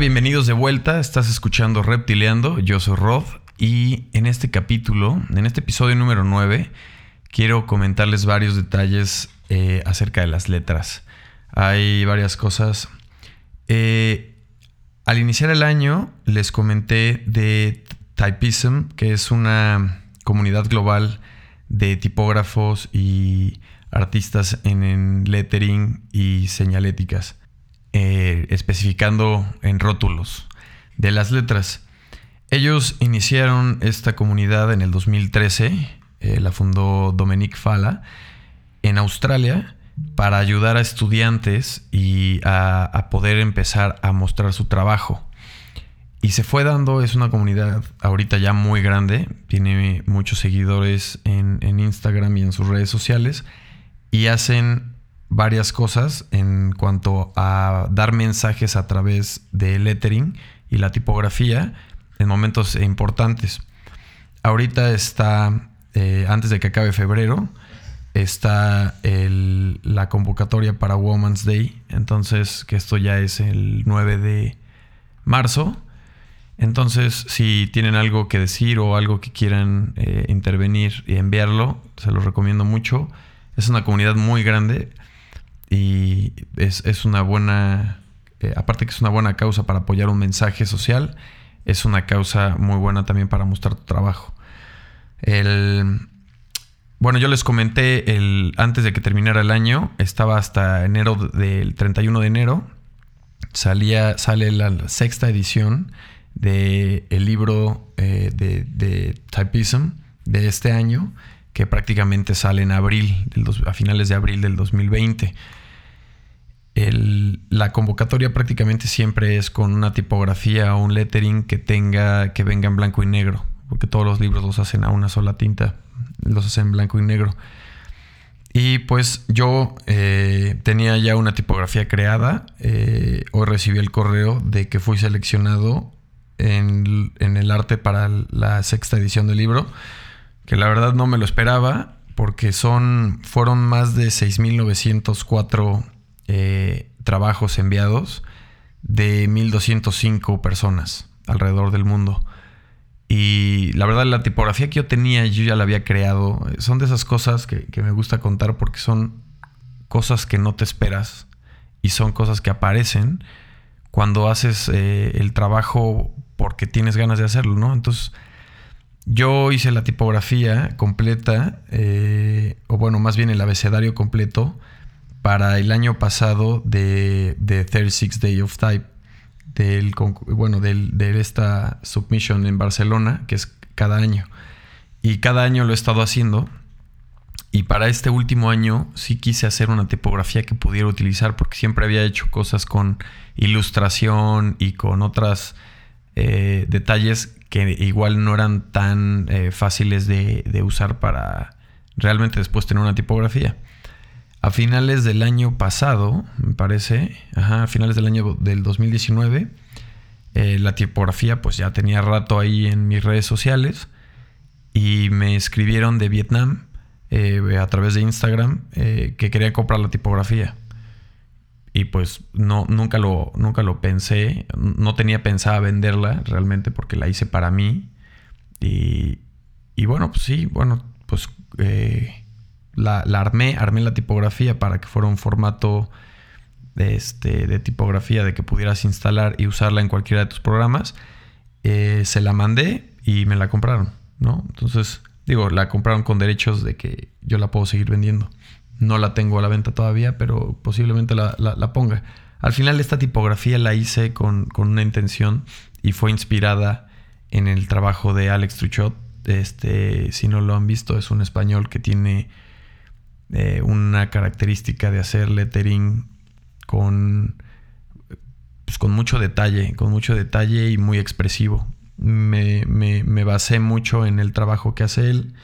bienvenidos de vuelta. Estás escuchando Reptileando. Yo soy Rod y en este capítulo, en este episodio número 9, quiero comentarles varios detalles eh, acerca de las letras. Hay varias cosas. Eh, al iniciar el año les comenté de Typism, que es una comunidad global de tipógrafos y artistas en, lettering y señaléticas, eh, especificando en rótulos de las letras. Ellos iniciaron esta comunidad en el 2013, eh, la fundó Dominique Fala, en Australia, para ayudar a estudiantes y a, poder empezar a mostrar su trabajo. Y se fue dando, es una comunidad ahorita ya muy grande, tiene muchos seguidores en, en Instagram y en sus redes sociales y hacen varias cosas en cuanto a dar mensajes a través de lettering y la tipografía en momentos importantes. Ahorita está, eh, antes de que acabe febrero, está la convocatoria para Women's Day, entonces que esto ya es el 9 de marzo. Entonces, si tienen algo que decir o algo que quieran eh, intervenir y enviarlo, se los recomiendo mucho. Es una comunidad muy grande y es, una buena, eh, aparte que es una buena causa para apoyar un mensaje social, es una causa muy buena también para mostrar tu trabajo. El, bueno, yo les comenté el, antes de que terminara el año, estaba hasta enero del 31 de enero, salía, sale la, sexta edición del el libro eh, de, de Typism de este año que prácticamente sale en abril, a finales de abril del 2020. La convocatoria prácticamente siempre es con una tipografía o un lettering que tenga que venga en blanco y negro, porque todos los libros los hacen a una sola tinta, los hacen en blanco y negro. Y pues yo eh, tenía ya una tipografía creada. Eh, hoy recibí el correo de que fui seleccionado en, en, el arte para la sexta edición del libro que la verdad no me lo esperaba, porque son, fueron más de 6.904 eh, trabajos enviados de 1.205 personas alrededor del mundo. Y la verdad, la tipografía que yo tenía, yo ya la había creado. Son de esas cosas que, me gusta contar porque son cosas que no te esperas y son cosas que aparecen cuando haces eh, el trabajo porque tienes ganas de hacerlo, ¿no? Entonces, yo hice la tipografía completa, eh, o bueno, más bien el abecedario completo, para el año pasado de, de 36 Day of Type, del, bueno, de esta submission en Barcelona, que es cada año. Y cada año lo he estado haciendo. Y para este último año sí quise hacer una tipografía que pudiera utilizar, porque siempre había hecho cosas con ilustración y con otros eh, detalles que igual no eran tan eh, fáciles de, usar para realmente después tener una tipografía. A finales del año pasado, me parece, a finales del año del 2019, eh, la tipografía pues ya tenía rato ahí en mis redes sociales y me escribieron de Vietnam eh, a través de Instagram que quería comprar la tipografía y pues no, nunca, lo, nunca lo pensé, no tenía pensada venderla realmente porque la hice para mí. Y, y bueno, pues sí, bueno, pues eh, la, armé, armé la tipografía para que fuera un formato de, este, de tipografía de que pudieras instalar y usarla en cualquiera de tus programas. Eh, se la mandé y me la compraron, ¿no? Entonces, digo, la compraron con derechos de que yo la puedo seguir vendiendo. No la tengo a la venta todavía, pero posiblemente la, ponga. Al final esta tipografía la hice con, una intención y fue inspirada en el trabajo de Alex Truchot. Este, si no lo han visto, es un español que tiene eh, una característica de hacer lettering con, pues, con mucho detalle, con mucho detalle y muy expresivo. Me, me basé mucho en el trabajo que hace él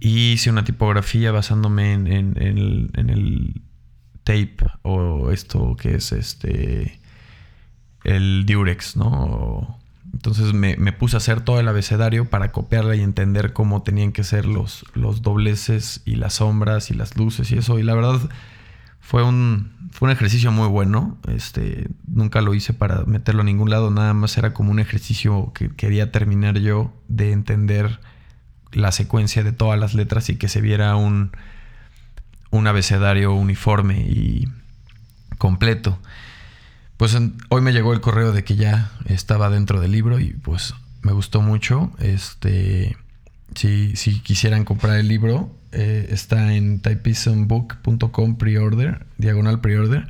y hice una tipografía basándome en, el, tape o esto que es este el Durex, ¿no? Entonces me, puse a hacer todo el abecedario para copiarla y entender cómo tenían que ser los, los dobleces y las sombras y las luces y eso. Y la verdad Fue un, fue un ejercicio muy bueno. Este, nunca lo hice para meterlo a ningún lado, nada más era como un ejercicio que quería terminar yo de entender la secuencia de todas las letras y que se viera un, un abecedario uniforme y completo. Pues hoy me llegó el correo de que ya estaba dentro del libro y pues me gustó mucho. Este, si, si quisieran comprar el libro, eh, está en typismbook.com pre-order, diagonal pre-order.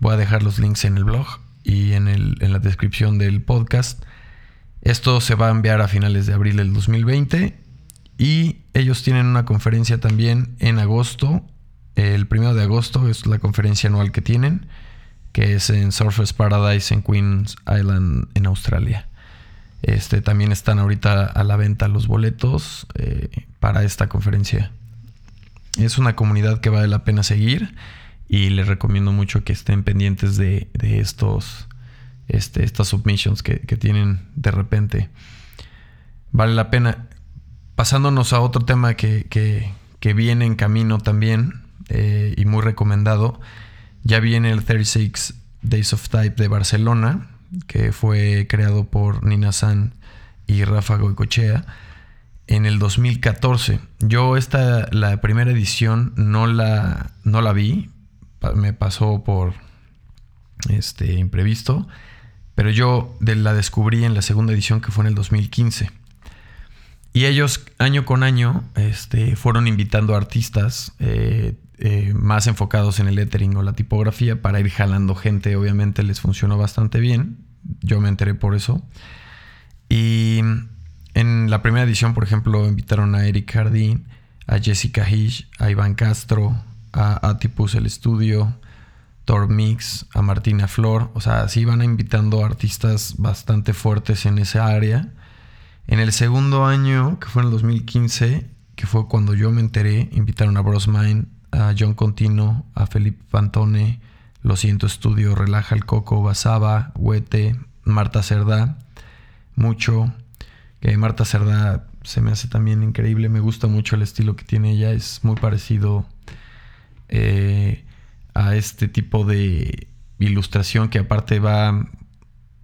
Voy a dejar los links en el blog y en, el, en la descripción del podcast. Esto se va a enviar a finales de abril del 2020 y ellos tienen una conferencia también en agosto. El primero de agosto es la conferencia anual que tienen, que es en Surfers Paradise en Queens Island en Australia. Este, también están ahorita a la venta los boletos eh, para esta conferencia. Es una comunidad que vale la pena seguir y les recomiendo mucho que estén pendientes de, estos, este, estas submissions que, tienen de repente. Vale la pena. Pasándonos a otro tema que, viene en camino también eh, y muy recomendado, ya viene el 36 Days of Type de Barcelona que fue creado por Nina San y Rafa Goicochea en el 2014. Yo esta, la primera edición no la, no la vi, me pasó por este imprevisto, pero yo la descubrí en la segunda edición que fue en el 2015. Y ellos año con año este, fueron invitando artistas eh, eh, más enfocados en el lettering o la tipografía para ir jalando gente. Obviamente les funcionó bastante bien. Yo me enteré por eso. Y en la primera edición, por ejemplo, invitaron a Eric Jardín, a Jessica Hish, a Iván Castro, a Atipus El Estudio, Thor Mix, a Martina Flor. O sea, sí van invitando artistas bastante fuertes en esa área. En el segundo año, que fue en el 2015, que fue cuando yo me enteré, invitaron a Brosmine, a John Contino, a Felipe Pantone, Lo Siento Estudio, Relaja el Coco, Basaba, Huete, Marta Cerdá, mucho. Que Marta Cerdá se me hace también increíble, me gusta mucho el estilo que tiene ella, es muy parecido eh, a este tipo de ilustración que aparte va,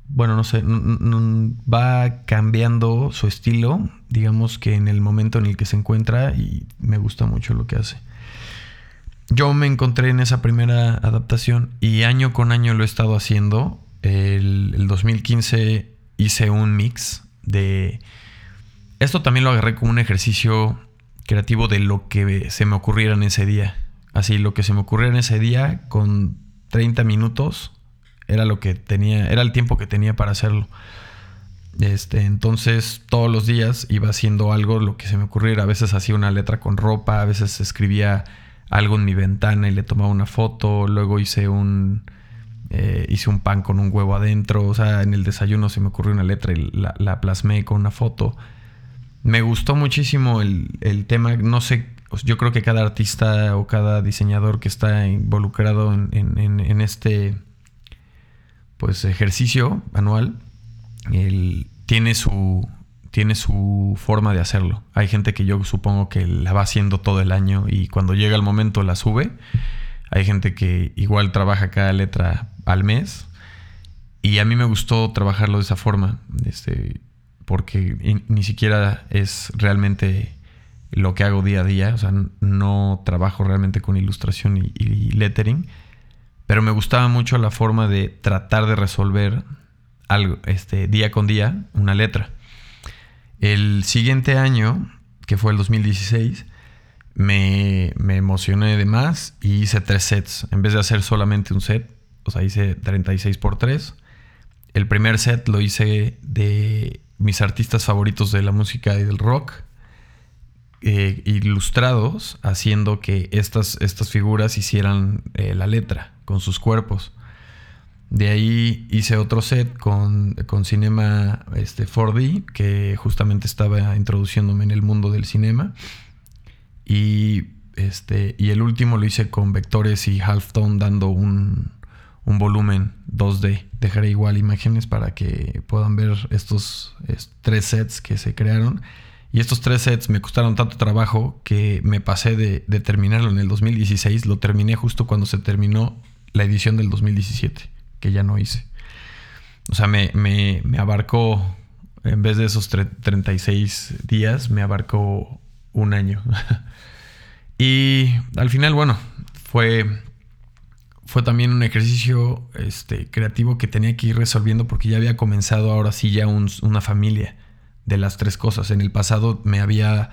bueno, no sé, va cambiando su estilo, digamos que en el momento en el que se encuentra y me gusta mucho lo que hace yo me encontré en esa primera adaptación y año con año lo he estado haciendo. El, 2015 hice un mix de... Esto también lo agarré como un ejercicio creativo de lo que se me ocurriera en ese día. Así, lo que se me ocurriera en ese día con 30 minutos era lo que tenía, era el tiempo que tenía para hacerlo. Este, entonces todos los días iba haciendo algo, lo que se me ocurriera. A veces hacía una letra con ropa, a veces escribía algo en mi ventana y le tomaba una foto. Luego hice un, eh, hice un pan con un huevo adentro. O sea, en el desayuno se me ocurrió una letra y la, plasmé con una foto. Me gustó muchísimo el, tema. No sé, yo creo que cada artista o cada diseñador que está involucrado en, este pues ejercicio anual, tiene su, tiene su forma de hacerlo. Hay gente que yo supongo que la va haciendo todo el año y cuando llega el momento la sube. Hay gente que igual trabaja cada letra al mes. Y a mí me gustó trabajarlo de esa forma, este, porque ni siquiera es realmente lo que hago día a día. O sea, no trabajo realmente con ilustración y, y lettering. Pero me gustaba mucho la forma de tratar de resolver algo, este, día con día, una letra. El siguiente año, que fue el 2016, me, emocioné de más y hice tres sets. En vez de hacer solamente un set, o sea, hice 36 por 3. El primer set lo hice de mis artistas favoritos de la música y del rock, eh, ilustrados, haciendo que estas, estas figuras hicieran eh, la letra con sus cuerpos. De ahí hice otro set con, Cinema este, 4D, que justamente estaba introduciéndome en el mundo del cinema. Y, este, y el último lo hice con vectores y halftone dando un, un volumen 2D. Dejaré igual imágenes para que puedan ver estos, tres sets que se crearon. Y estos tres sets me costaron tanto trabajo que me pasé de, terminarlo en el 2016. Lo terminé justo cuando se terminó la edición del 2017, que ya no hice. O sea, me, me, abarcó, en vez de esos 36 días, me abarcó un año. y al final, bueno, fue, fue también un ejercicio este, creativo que tenía que ir resolviendo porque ya había comenzado ahora sí ya una familia de las tres cosas. En el pasado me había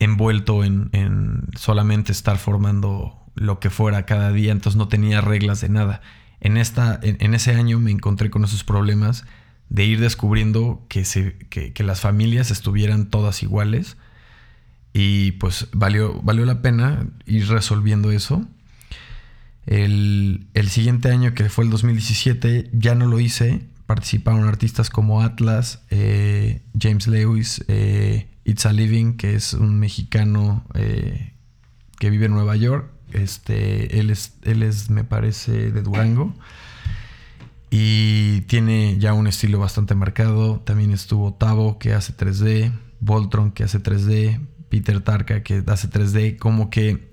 envuelto en, solamente estar formando lo que fuera cada día, entonces no tenía reglas de nada. En, esta, en, ese año me encontré con esos problemas de ir descubriendo que, se, que, las familias estuvieran todas iguales y pues valió, valió la pena ir resolviendo eso. El, el, siguiente año, que fue el 2017, ya no lo hice participaron artistas como Atlas, eh, James Lewis, eh, It's a Living, que es un mexicano eh, que vive en Nueva York. Este, él, es, él es, me parece, de Durango. Y tiene ya un estilo bastante marcado. También estuvo Tavo, que hace 3D. Voltron, que hace 3D. Peter Tarka, que hace 3D. Como que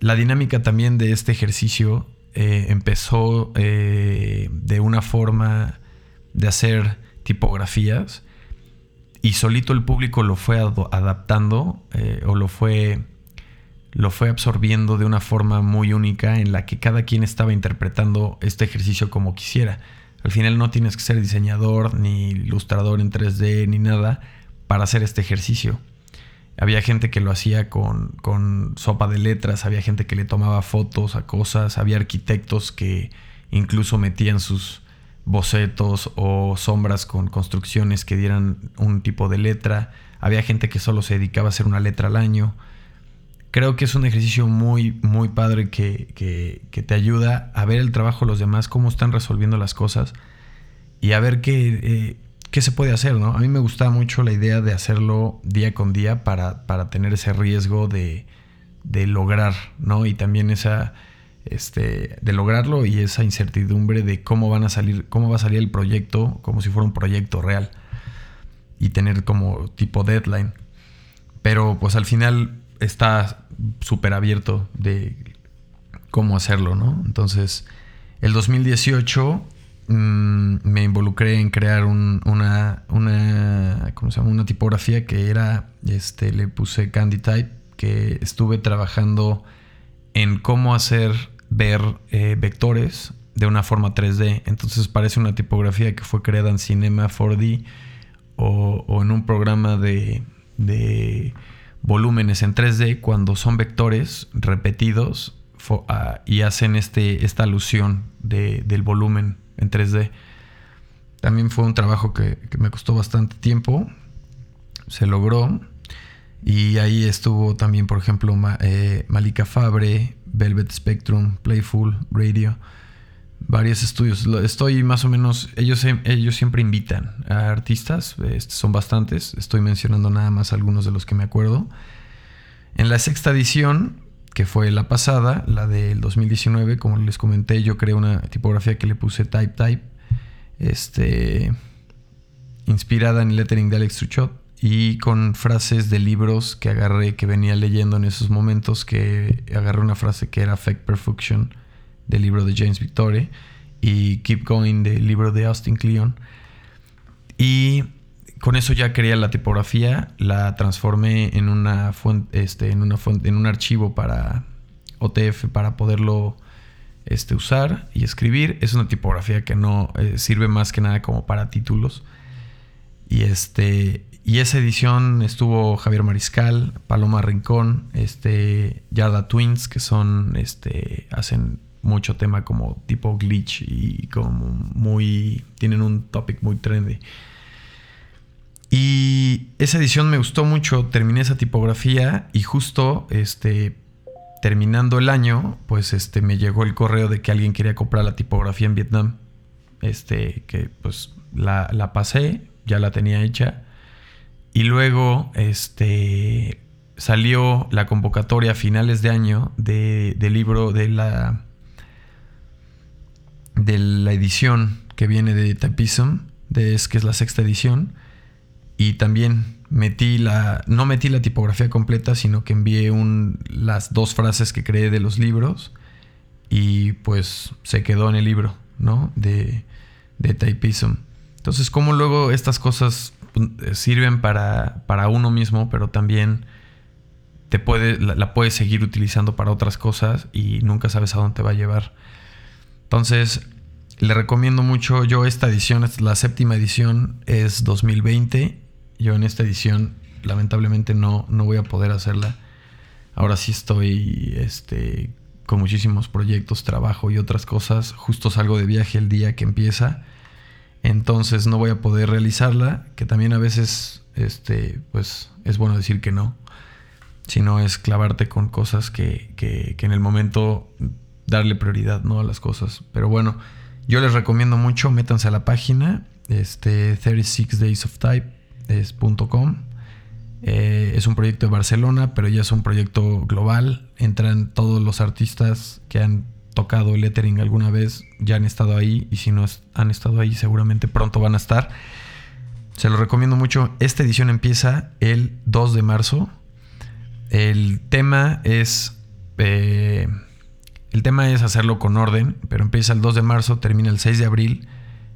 la dinámica también de este ejercicio empezó de una forma de hacer tipografías y solito el público lo fue adaptando eh, o lo fue, lo fue absorbiendo de una forma muy única en la que cada quien estaba interpretando este ejercicio como quisiera. Al final no tienes que ser diseñador ni ilustrador en 3D ni nada para hacer este ejercicio. Había gente que lo hacía con, con sopa de letras, había gente que le tomaba fotos a cosas, había arquitectos que incluso metían sus, bocetos o sombras con construcciones que dieran un tipo de letra. Había gente que solo se dedicaba a hacer una letra al año. Creo que es un ejercicio muy, muy padre que, te ayuda a ver el trabajo de los demás, cómo están resolviendo las cosas y a ver qué, eh, qué se puede hacer, ¿no? A mí me gusta mucho la idea de hacerlo día con día para, para tener ese riesgo de, de lograr, ¿no? Y también esa este, de lograrlo y esa incertidumbre de cómo van a salir, cómo va a salir el proyecto, como si fuera un proyecto real y tener como tipo deadline. Pero pues al final está súper abierto de cómo hacerlo, ¿no? Entonces, el 2018 mm, me involucré en crear una, una, ¿cómo se llama? Una tipografía que era, este, le puse Candy Type, que estuve trabajando en cómo hacer ver eh, vectores de una forma 3D. Entonces parece una tipografía que fue creada en Cinema 4D o, en un programa de, volúmenes en 3D cuando son vectores repetidos ah, y hacen este, esta alusión del volumen en 3D. También fue un trabajo que, me costó bastante tiempo. Se logró. Y ahí estuvo también, por ejemplo, eh, Malika Fabre, Velvet Spectrum, Playful, Radio, varios estudios. Estoy más o menos, ellos, ellos siempre invitan a artistas, este, son bastantes, estoy mencionando nada más algunos de los que me acuerdo. En la sexta edición, que fue la pasada, la del 2019, como les comenté, yo creé una tipografía que le puse Type Type, este, inspirada en el lettering de Alex Truchot y con frases de libros que agarré, que venía leyendo en esos momentos, que agarré una frase que era Fake Perfection del libro de James Victoria y Keep Going del libro de Austin Kleon. Y con eso ya creé la tipografía, la transformé en una fuente, este, en una fuente, en un archivo para OTF para poderlo este, usar y escribir. Es una tipografía que no eh, sirve más que nada como para títulos. Y este y esa edición estuvo Javier Mariscal, Paloma Rincón, este, Yarda Twins, que son, este, hacen mucho tema como tipo glitch y como muy, tienen un topic muy trendy. Y esa edición me gustó mucho, terminé esa tipografía y justo, este, terminando el año, pues, este, me llegó el correo de que alguien quería comprar la tipografía en Vietnam. Este, que pues la, la pasé, ya la tenía hecha y luego este, salió la convocatoria a finales de año de, del libro de la, de la edición que viene de Tapism, de, es, que es la sexta edición. Y también metí la. No metí la tipografía completa, sino que envié un, las dos frases que creé de los libros. Y pues se quedó en el libro, ¿no? De, de Typism. Entonces, como luego estas cosas pues, sirven para, para uno mismo, pero también te puede, la, puedes seguir utilizando para otras cosas y nunca sabes a dónde te va a llevar. Entonces, le recomiendo mucho. Yo, esta edición, la séptima edición, es 2020. Yo en esta edición, lamentablemente, no, no voy a poder hacerla. Ahora sí estoy este, con muchísimos proyectos, trabajo y otras cosas. Justo salgo de viaje el día que empieza. Entonces no voy a poder realizarla. Que también a veces, este, pues, es bueno decir que no sino es clavarte con cosas que, que, en el momento darle prioridad ¿no? a las cosas. Pero bueno, yo les recomiendo mucho, métanse a la página, este 36daysoftype.com. Eh, es un proyecto de Barcelona, pero ya es un proyecto global. Entran todos los artistas que han tocado lettering alguna vez, ya han estado ahí, y si no han estado ahí, seguramente pronto van a estar. Se los recomiendo mucho. Esta edición empieza el 2 de marzo el tema es. Eh, el tema es hacerlo con orden, pero empieza el 2 de marzo, termina el 6 de abril.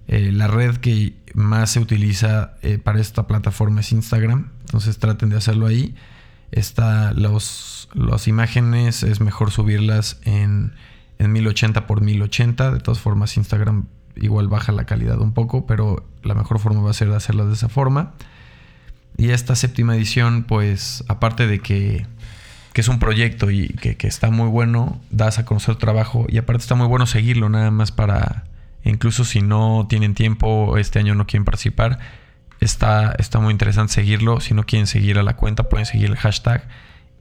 Eh, la red que más se utiliza eh, para esta plataforma es Instagram, entonces traten de hacerlo ahí. Está los, las imágenes, es mejor subirlas en, en 1080 por 1080. De todas formas, Instagram igual baja la calidad un poco, pero la mejor forma va a ser hacerlas de esa forma. Y esta séptima edición, pues, aparte de que, es un proyecto y que, está muy bueno, das a conocer trabajo y aparte está muy bueno seguirlo, nada más para, incluso si no tienen tiempo, este año no quieren participar, está, está muy interesante seguirlo. Si no quieren seguir a la cuenta, pueden seguir el hashtag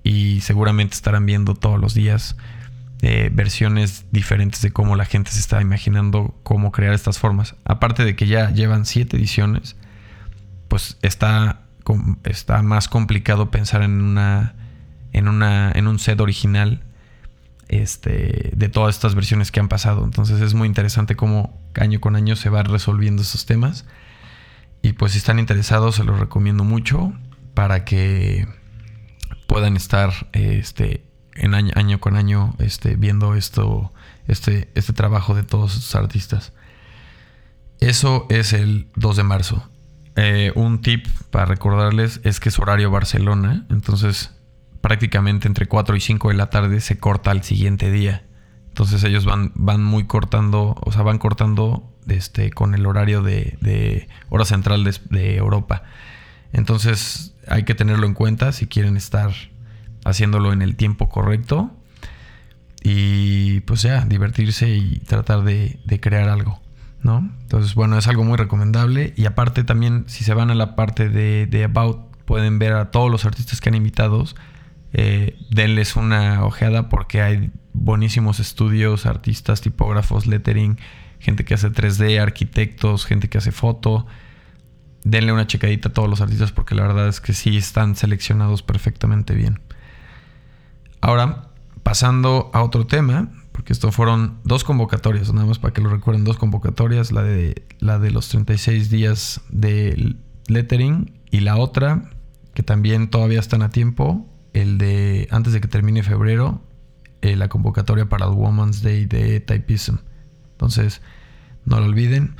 y seguramente estarán viendo todos los días eh, versiones diferentes de cómo la gente se está imaginando cómo crear estas formas. Aparte de que ya llevan siete ediciones, pues está está más complicado pensar en una en una en un set original este, de todas estas versiones que han pasado. Entonces es muy interesante cómo año con año se van resolviendo esos temas. Y pues si están interesados se los recomiendo mucho para que puedan estar este, en año, año con año este, viendo esto, este, este trabajo de todos estos artistas. Eso es el 2 de marzo. Eh, un tip para recordarles es que es horario Barcelona, entonces prácticamente entre 4 y 5 de la tarde se corta al siguiente día. Entonces ellos van, van muy cortando, o sea, van cortando este, con el horario de, hora central de, de, Europa. Entonces hay que tenerlo en cuenta si quieren estar haciéndolo en el tiempo correcto. Y pues ya, divertirse y tratar de crear algo. ¿no? Entonces, bueno, es algo muy recomendable. Y aparte también, si se van a la parte de, About, pueden ver a todos los artistas que han invitado. Eh, denles una ojeada porque hay buenísimos estudios, artistas, tipógrafos, lettering, gente que hace 3D, arquitectos, gente que hace foto. Denle una checadita a todos los artistas porque la verdad es que sí están seleccionados perfectamente bien. Ahora, pasando a otro tema, porque esto fueron dos convocatorias, nada más para que lo recuerden, dos convocatorias, la de, la de los 36 días de lettering y la otra, que también todavía están a tiempo, el de antes de que termine febrero, eh, la convocatoria para el Woman's Day de Typism. Entonces, no lo olviden.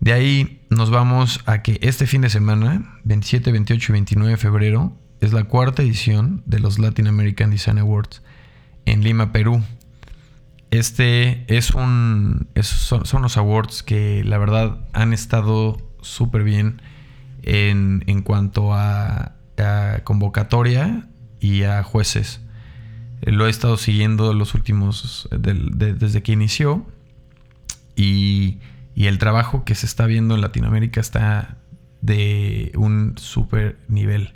De ahí nos vamos a que este fin de semana, 27, 28 y 29 de febrero, es la cuarta edición de los Latin American Design Awards en Lima, Perú. Este es un. son, unos awards que la verdad han estado súper bien en, cuanto a, convocatoria y a jueces. Lo he estado siguiendo los últimos. desde que inició. Y, el trabajo que se está viendo en Latinoamérica está de un súper nivel.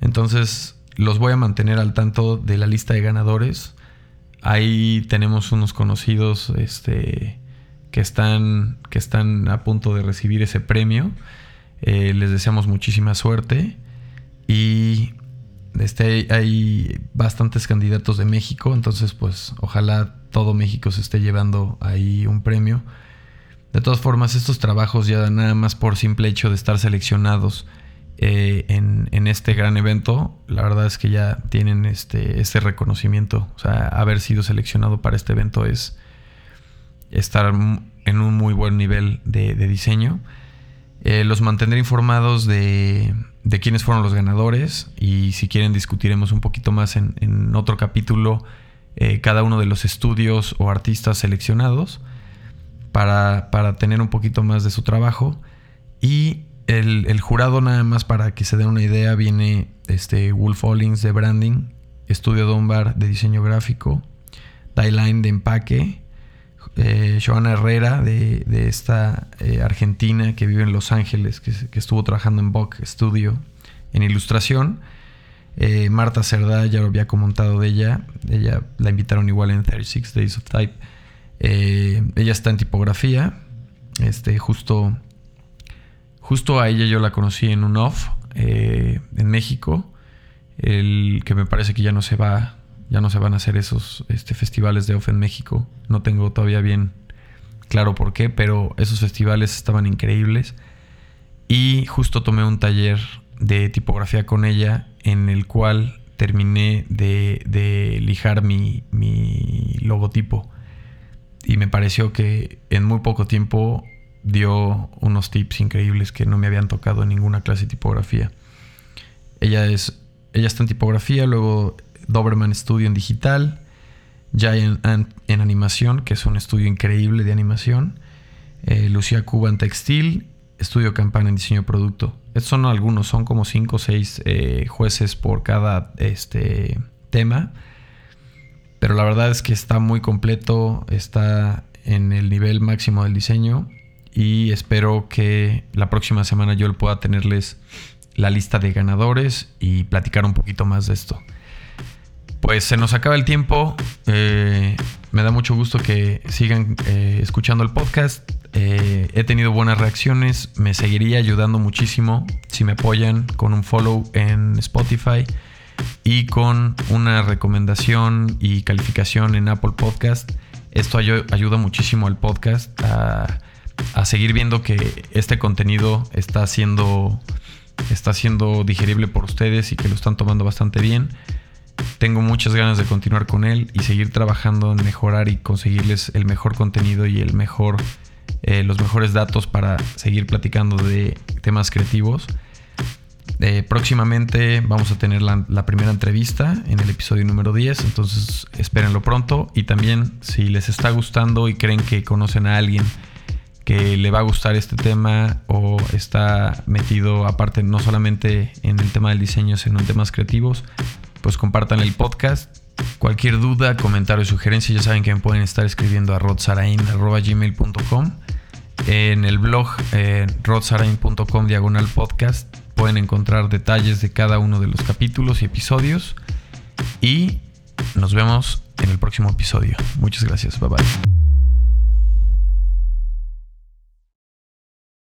Entonces, los voy a mantener al tanto de la lista de ganadores Ahí tenemos unos conocidos este, que, están, que están a punto de recibir ese premio. Eh, les deseamos muchísima suerte. Y este, hay bastantes candidatos de México, entonces pues ojalá todo México se esté llevando ahí un premio. De todas formas, estos trabajos ya nada más por simple hecho de estar seleccionados eh, en, este gran evento, la verdad es que ya tienen este, este reconocimiento. O sea, haber sido seleccionado para este evento es estar en un muy buen nivel de, diseño. Eh, los mantendré informados de, de, quiénes fueron los ganadores y si quieren discutiremos un poquito más en, otro capítulo eh, cada uno de los estudios o artistas seleccionados para, para tener un poquito más de su trabajo. Y el, jurado, nada más para que se den una idea, viene este Wolf Hollings de branding, Estudio Dunbar de diseño gráfico, Dieline de empaque, eh, Joana Herrera de, esta eh, argentina que vive en Los Ángeles, que, estuvo trabajando en Bock Studio en ilustración. Eh, Marta Cerdá, ya lo había comentado de ella. Ella la invitaron igual en 36 Days of Type. ella está en tipografía. Este, justo Justo a ella yo la conocí en un off en México, el que me parece que ya no se va, ya no se van a hacer esos este, festivales de off en México. No tengo todavía bien claro por qué, pero esos festivales estaban increíbles. Y justo tomé un taller de tipografía con ella en el cual terminé de, lijar mi, mi logotipo. Y me pareció que en muy poco tiempo dio unos tips increíbles que no me habían tocado en ninguna clase de tipografía. Ella, es, ella está en tipografía, luego Doberman Studio en digital, Giant Ant en animación, que es un estudio increíble de animación, eh, Lucía Cuba en textil, Estudio Campana en diseño de producto. Estos son algunos, son como 5 o 6 eh, jueces por cada este, tema. Pero la verdad es que está muy completo, está en el nivel máximo del diseño y espero que la próxima semana yo pueda tenerles la lista de ganadores y platicar un poquito más de esto. Pues se nos acaba el tiempo. Eh, me da mucho gusto que sigan eh, escuchando el podcast. Eh, he tenido buenas reacciones. Me seguiría ayudando muchísimo si me apoyan con un follow en Spotify y con una recomendación y calificación en Apple Podcast. Esto ayuda muchísimo al podcast a a seguir viendo que este contenido está siendo, está siendo digerible por ustedes y que lo están tomando bastante bien. Tengo muchas ganas de continuar con él y seguir trabajando en mejorar y conseguirles el mejor contenido y el mejor, eh, los mejores datos para seguir platicando de temas creativos. Eh, próximamente vamos a tener la, la, primera entrevista en el episodio número 10, entonces espérenlo pronto. Y también si les está gustando y creen que conocen a alguien que le va a gustar este tema o está metido aparte no solamente en el tema del diseño, sino en temas creativos, pues compartan el podcast. Cualquier duda, comentario sugerencia, ya saben que me pueden estar escribiendo a rodsarain.gmail.com En el blog eh, rodsarain.com diagonal podcast pueden encontrar detalles de cada uno de los capítulos y episodios. Y nos vemos en el próximo episodio. Muchas gracias. Bye bye.